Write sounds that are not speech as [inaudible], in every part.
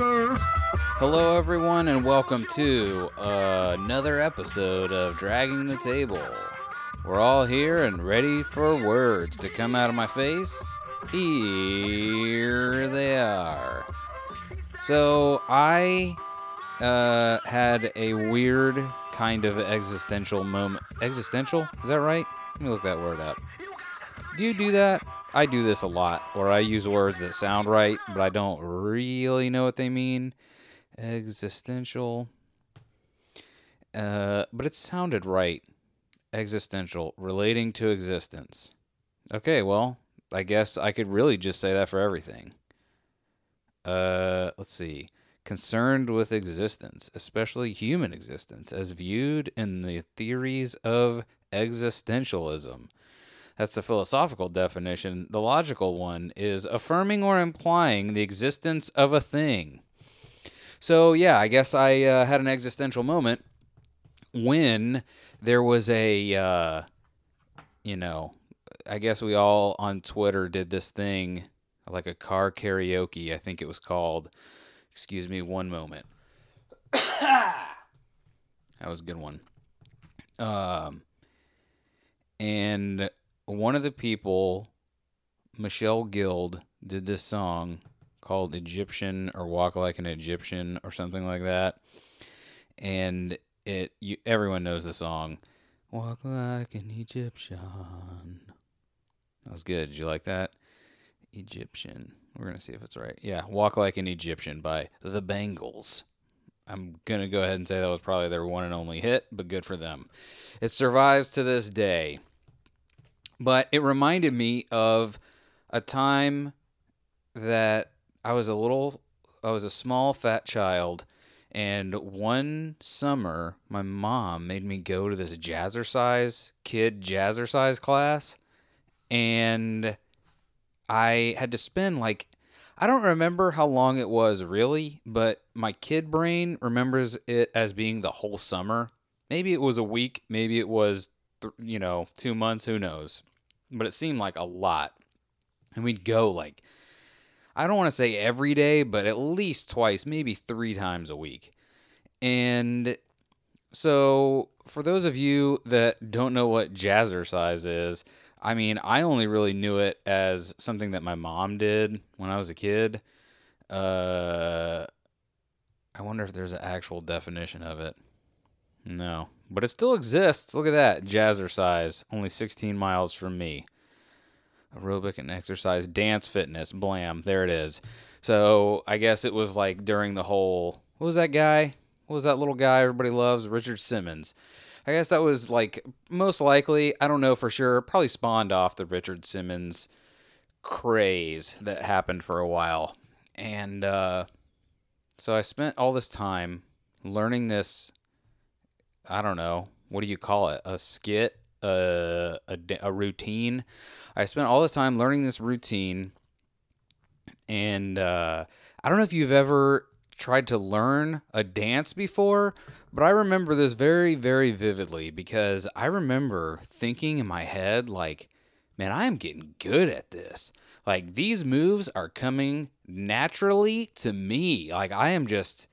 Hello, everyone, and welcome to uh, another episode of Dragging the Table. We're all here and ready for words to come out of my face. Here they are. So, I uh, had a weird kind of existential moment. Existential? Is that right? Let me look that word up. Do you do that? I do this a lot, where I use words that sound right, but I don't really know what they mean. Existential. Uh, but it sounded right. Existential, relating to existence. Okay, well, I guess I could really just say that for everything. Uh, let's see. Concerned with existence, especially human existence, as viewed in the theories of existentialism. That's the philosophical definition. The logical one is affirming or implying the existence of a thing. So, yeah, I guess I uh, had an existential moment when there was a, uh, you know, I guess we all on Twitter did this thing, like a car karaoke, I think it was called. Excuse me one moment. [coughs] that was a good one. Um, and one of the people, Michelle Guild, did this song called Egyptian or Walk Like an Egyptian or something like that. And it you everyone knows the song. Walk like an Egyptian. That was good. Did you like that? Egyptian. We're gonna see if it's right. Yeah, Walk Like an Egyptian by the Bangles. I'm gonna go ahead and say that was probably their one and only hit, but good for them. It survives to this day. But it reminded me of a time that I was a little, I was a small fat child, and one summer my mom made me go to this jazzercise kid jazzercise class, and I had to spend like I don't remember how long it was really, but my kid brain remembers it as being the whole summer. Maybe it was a week, maybe it was you know, 2 months, who knows. But it seemed like a lot. And we'd go like I don't want to say every day, but at least twice, maybe 3 times a week. And so for those of you that don't know what jazzercise is, I mean, I only really knew it as something that my mom did when I was a kid. Uh, I wonder if there's an actual definition of it. No, but it still exists. Look at that, jazzercise, only 16 miles from me. Aerobic and exercise, dance, fitness, blam. There it is. So I guess it was like during the whole. What was that guy? What was that little guy everybody loves? Richard Simmons. I guess that was like most likely, I don't know for sure, probably spawned off the Richard Simmons craze that happened for a while. And uh, so I spent all this time learning this, I don't know, what do you call it? A skit, a, a, a routine. I spent all this time learning this routine. And uh, I don't know if you've ever tried to learn a dance before, but I remember this very, very vividly because I remember thinking in my head, like, man, I am getting good at this. Like, these moves are coming naturally to me. Like, I am just,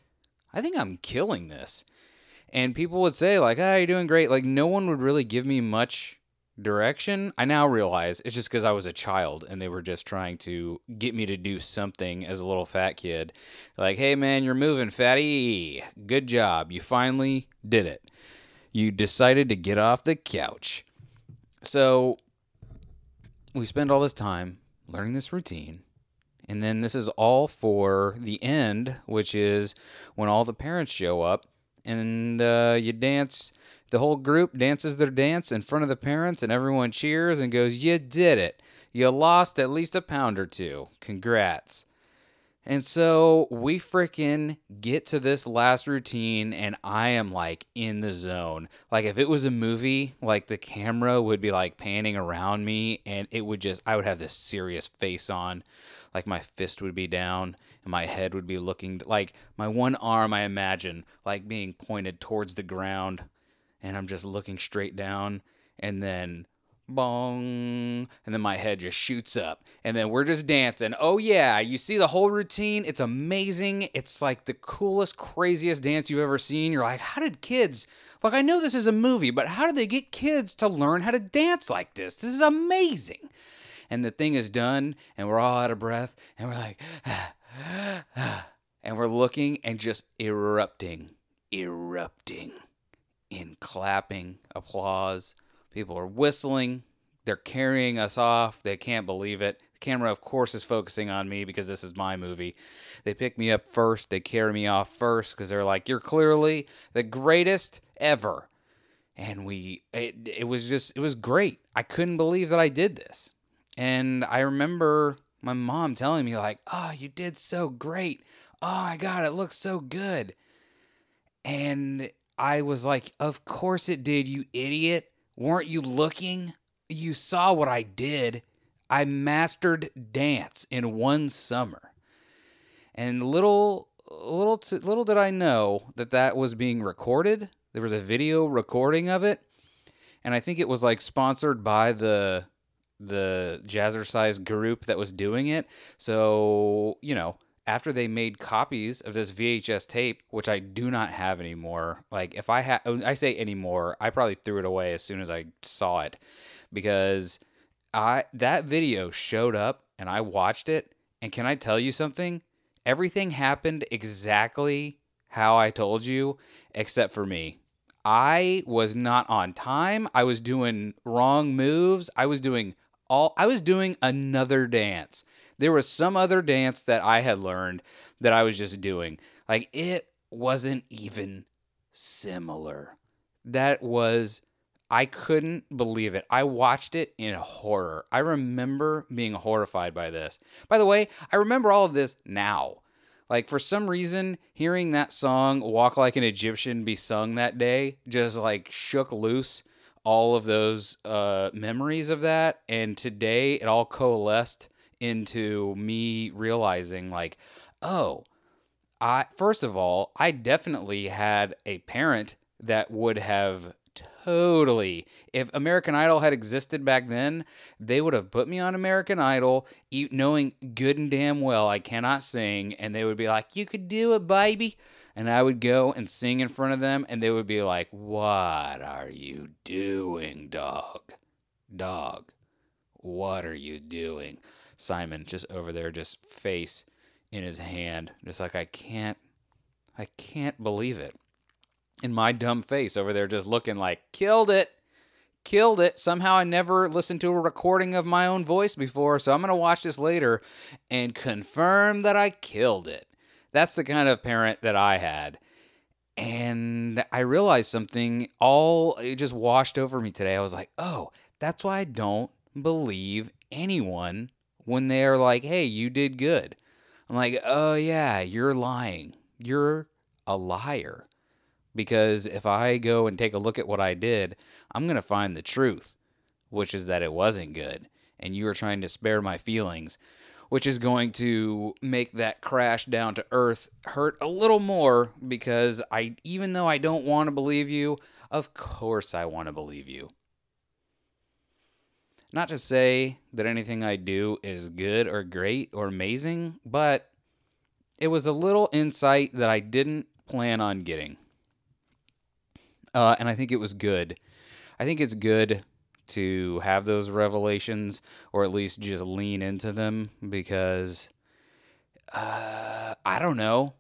I think I'm killing this. And people would say, like, oh, you're doing great. Like, no one would really give me much direction. I now realize it's just because I was a child and they were just trying to get me to do something as a little fat kid. Like, hey man, you're moving, fatty. Good job. You finally did it. You decided to get off the couch. So we spend all this time learning this routine. And then this is all for the end, which is when all the parents show up and uh, you dance the whole group dances their dance in front of the parents, and everyone cheers and goes, You did it. You lost at least a pound or two. Congrats. And so we freaking get to this last routine, and I am like in the zone. Like, if it was a movie, like the camera would be like panning around me, and it would just, I would have this serious face on. Like, my fist would be down, and my head would be looking like my one arm, I imagine, like being pointed towards the ground and I'm just looking straight down and then bong, and then my head just shoots up, and then we're just dancing. Oh yeah, you see the whole routine. It's amazing. It's like the coolest, craziest dance you've ever seen. You're like, how did kids? Like I know this is a movie, but how did they get kids to learn how to dance like this? This is amazing. And the thing is done, and we're all out of breath, and we're like, ah, and we're looking and just erupting, erupting in clapping, applause People are whistling. They're carrying us off. They can't believe it. The camera, of course, is focusing on me because this is my movie. They pick me up first. They carry me off first because they're like, "You're clearly the greatest ever." And we, it, it was just, it was great. I couldn't believe that I did this. And I remember my mom telling me like, "Oh, you did so great. Oh my god, it looks so good." And I was like, "Of course it did, you idiot." Weren't you looking? You saw what I did. I mastered dance in one summer. And little little little did I know that that was being recorded. There was a video recording of it, and I think it was like sponsored by the the jazzercise group that was doing it. So, you know, after they made copies of this VHS tape, which I do not have anymore. Like if I had, I say anymore, I probably threw it away as soon as I saw it, because I that video showed up and I watched it. And can I tell you something? Everything happened exactly how I told you, except for me. I was not on time. I was doing wrong moves. I was doing all. I was doing another dance there was some other dance that I had learned that I was just doing. Like it wasn't even similar. That was I couldn't believe it. I watched it in horror. I remember being horrified by this. By the way, I remember all of this now. Like for some reason, hearing that song "Walk Like an Egyptian" be sung that day just like shook loose all of those uh, memories of that. And today, it all coalesced into me realizing like, oh, I first of all, I definitely had a parent that would have totally if American Idol had existed back then, they would have put me on American Idol, knowing good and damn well I cannot sing, and they would be like, "You could do it, baby." And I would go and sing in front of them, and they would be like, What are you doing, dog? Dog, what are you doing? Simon just over there, just face in his hand, just like I can't, I can't believe it. In my dumb face over there, just looking like killed it, killed it. Somehow I never listened to a recording of my own voice before, so I'm gonna watch this later and confirm that I killed it. That's the kind of parent that I had. And I realized something all it just washed over me today. I was like, oh, that's why I don't believe anyone when they're like, hey, you did good. I'm like, oh, yeah, you're lying. You're a liar. Because if I go and take a look at what I did, I'm going to find the truth, which is that it wasn't good. And you are trying to spare my feelings, which is going to make that crash down to earth hurt a little more because I, even though I don't want to believe you, of course I want to believe you. Not to say that anything I do is good or great or amazing, but it was a little insight that I didn't plan on getting. Uh, and I think it was good. I think it's good to have those revelations or at least just lean into them because uh, I don't know.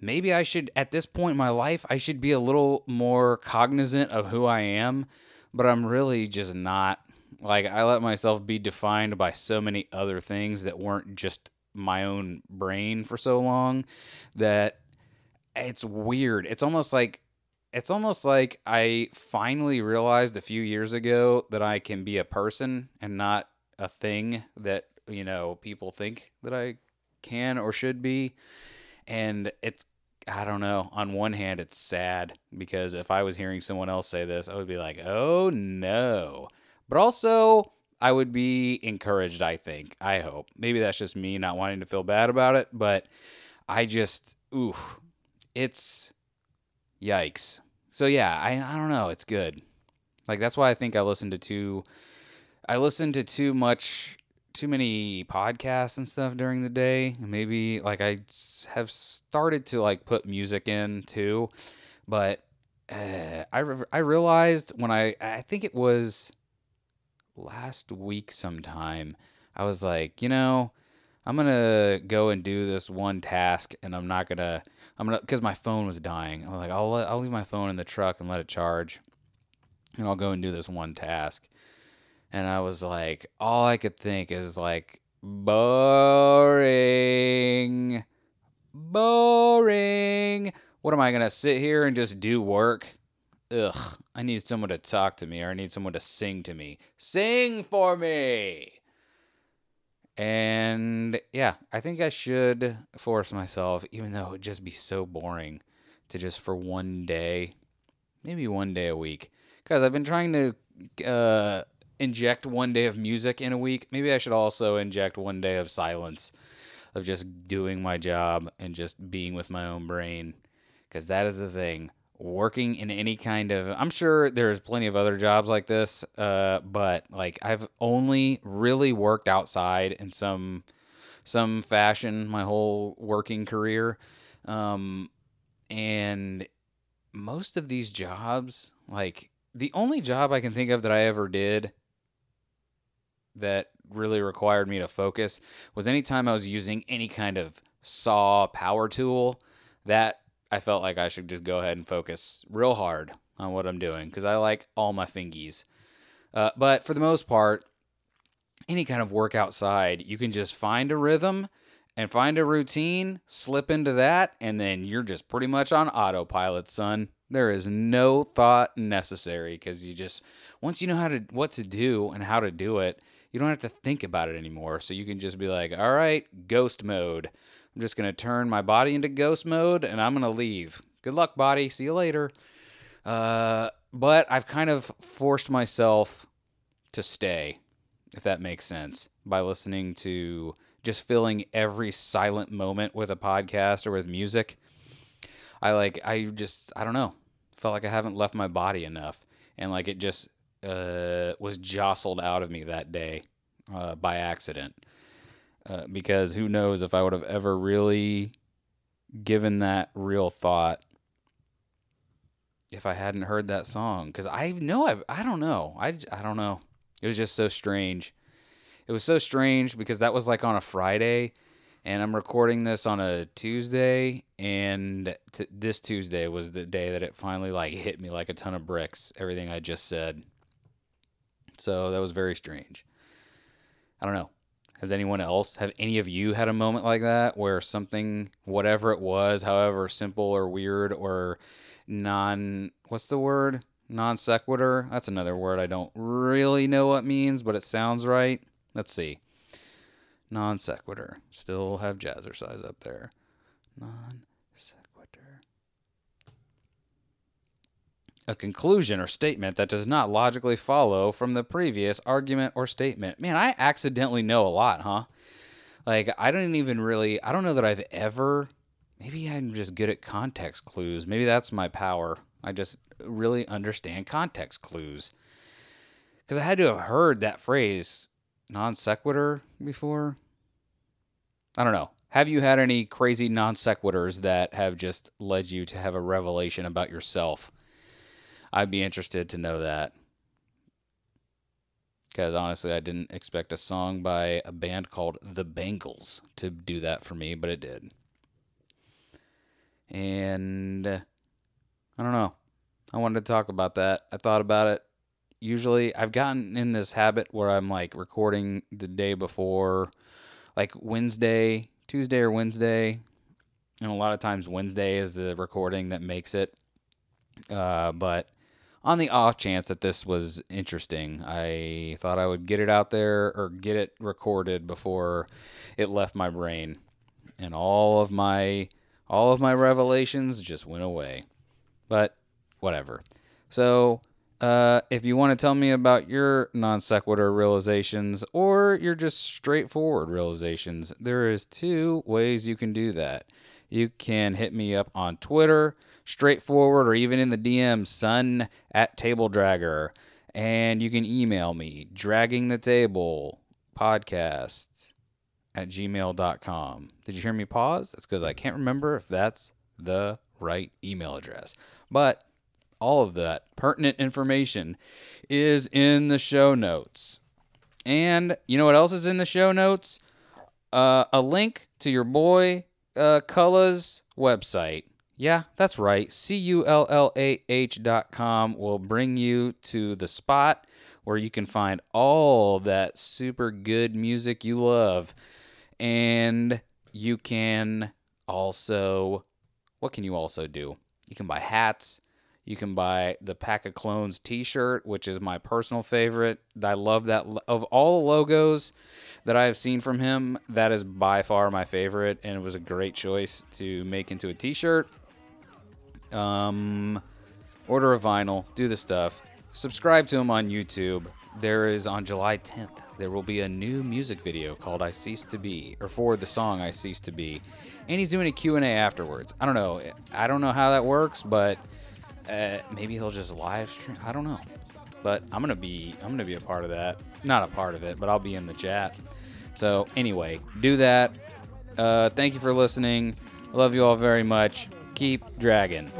Maybe I should, at this point in my life, I should be a little more cognizant of who I am, but I'm really just not like I let myself be defined by so many other things that weren't just my own brain for so long that it's weird. It's almost like it's almost like I finally realized a few years ago that I can be a person and not a thing that, you know, people think that I can or should be. And it's I don't know. On one hand, it's sad because if I was hearing someone else say this, I would be like, "Oh no." But also, I would be encouraged, I think. I hope. Maybe that's just me not wanting to feel bad about it, but I just, ooh, it's yikes. So yeah, I, I don't know. It's good. Like, that's why I think I listened to too. I listen to too much, too many podcasts and stuff during the day. Maybe like I have started to like put music in too, but uh, I I realized when I I think it was last week sometime I was like, you know, I'm gonna go and do this one task, and I'm not gonna. I'm gonna because my phone was dying. I'm like, I'll let, I'll leave my phone in the truck and let it charge, and I'll go and do this one task. And I was like, all I could think is like, boring, boring. What am I gonna sit here and just do work? Ugh, I need someone to talk to me, or I need someone to sing to me. Sing for me. And yeah, I think I should force myself, even though it would just be so boring, to just for one day, maybe one day a week. Because I've been trying to uh, inject one day of music in a week. Maybe I should also inject one day of silence, of just doing my job and just being with my own brain. Because that is the thing working in any kind of i'm sure there's plenty of other jobs like this uh, but like i've only really worked outside in some some fashion my whole working career. Um, and most of these jobs like the only job i can think of that i ever did that really required me to focus was anytime i was using any kind of saw power tool. That I felt like I should just go ahead and focus real hard on what I'm doing because I like all my fingies. Uh, but for the most part, any kind of work outside, you can just find a rhythm and find a routine, slip into that, and then you're just pretty much on autopilot, son. There is no thought necessary because you just once you know how to what to do and how to do it, you don't have to think about it anymore. So you can just be like, "All right, ghost mode." I'm just going to turn my body into ghost mode and I'm going to leave. Good luck, body. See you later. Uh, but I've kind of forced myself to stay, if that makes sense, by listening to just filling every silent moment with a podcast or with music. I like, I just, I don't know, felt like I haven't left my body enough. And like it just uh, was jostled out of me that day uh, by accident. Uh, because who knows if I would have ever really given that real thought if I hadn't heard that song. Because I know I I don't know I I don't know. It was just so strange. It was so strange because that was like on a Friday, and I'm recording this on a Tuesday, and t- this Tuesday was the day that it finally like hit me like a ton of bricks. Everything I just said. So that was very strange. I don't know. Has anyone else, have any of you had a moment like that where something, whatever it was, however simple or weird or non, what's the word? Non sequitur? That's another word I don't really know what means, but it sounds right. Let's see. Non sequitur. Still have jazzercise up there. Non a conclusion or statement that does not logically follow from the previous argument or statement. Man, I accidentally know a lot, huh? Like, I don't even really, I don't know that I've ever, maybe I'm just good at context clues. Maybe that's my power. I just really understand context clues. Because I had to have heard that phrase, non sequitur, before. I don't know. Have you had any crazy non sequiturs that have just led you to have a revelation about yourself? I'd be interested to know that. Because honestly, I didn't expect a song by a band called The Bangles to do that for me, but it did. And uh, I don't know. I wanted to talk about that. I thought about it. Usually, I've gotten in this habit where I'm like recording the day before, like Wednesday, Tuesday or Wednesday. And a lot of times, Wednesday is the recording that makes it. Uh, but on the off chance that this was interesting, I thought I would get it out there or get it recorded before it left my brain. And all of my all of my revelations just went away. But whatever. So, uh, if you want to tell me about your non sequitur realizations or your just straightforward realizations, there is two ways you can do that. You can hit me up on Twitter straightforward or even in the DM, son at Table Dragger. And you can email me, dragging the table podcast at gmail.com. Did you hear me pause? That's because I can't remember if that's the right email address. But all of that pertinent information is in the show notes. And you know what else is in the show notes? Uh, a link to your boy uh, Cullah's website. Yeah, that's right. C U L L A H dot com will bring you to the spot where you can find all that super good music you love. And you can also, what can you also do? You can buy hats. You can buy the Pack of Clones t shirt, which is my personal favorite. I love that. Of all the logos that I have seen from him, that is by far my favorite. And it was a great choice to make into a t shirt. Um, order a vinyl, do the stuff. Subscribe to him on YouTube. There is on July 10th, there will be a new music video called I Cease to Be, or for the song I Cease to Be. And he's doing a Q&A afterwards. I don't know. I don't know how that works, but uh, maybe he'll just live stream. I don't know, but I'm gonna be I'm gonna be a part of that. Not a part of it, but I'll be in the chat. So anyway, do that. Uh, thank you for listening. I love you all very much. Keep dragging.